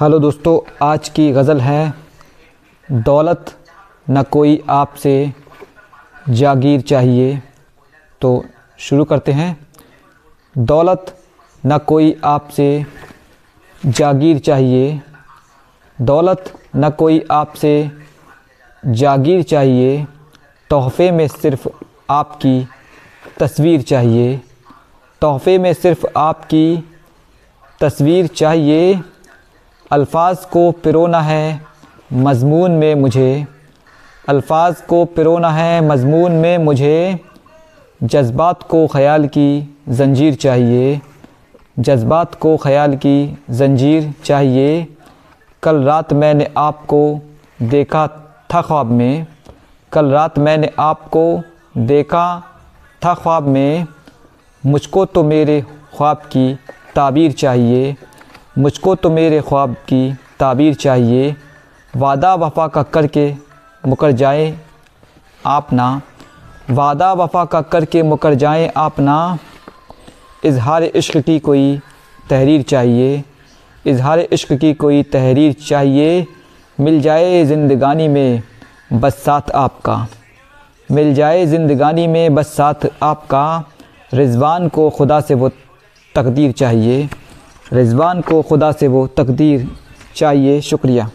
Hello दोस्तों, आज की गज़ल है, दौलत न कोई आपसे जागीर चाहिए। तो शुरू करते हैं, दौलत न कोई आपसे जागीर चाहिए। दौलत न कोई आपसे जागीर चाहिए, तोहफ़े में सिर्फ़ आपकी तस्वीर चाहिए। तोहफ़े में सिर्फ़ आपकी तस्वीर चाहिए। अल्फाज को पिरोना है, मज़मून में मुझे। अल्फाज को पिरोना है, मज़मून में मुझे। जज्बात को ख़याल की ज़ंजीर चाहिए। जज्बात को ख़याल की ज़ंजीर चाहिए। कल रात मैंने आपको देखा था ख्वाब में। कल रात मैंने आपको देखा था ख्वाब में। मुझको तो मेरे ख्वाब की ताबीर चाहिए। मुझको तो मेरे ख्वाब की ताबीर चाहिए। वादा वफ़ा का करके मुकर जाए आप ना। वादा वफ़ा का करके मुकर जाए आप ना। इजहार इश्क की कोई तहरीर चाहिए। इजहार इश्क की कोई तहरीर चाहिए। मिल जाए ज़िंदगानी में बस साथ आपका। मिल जाए ज़िंदगानी में बस साथ आपका। रिजवान को खुदा से वो तकदीर चाहिए। रिजवान को खुदा से वो तकदीर चाहिए शुक्रिया।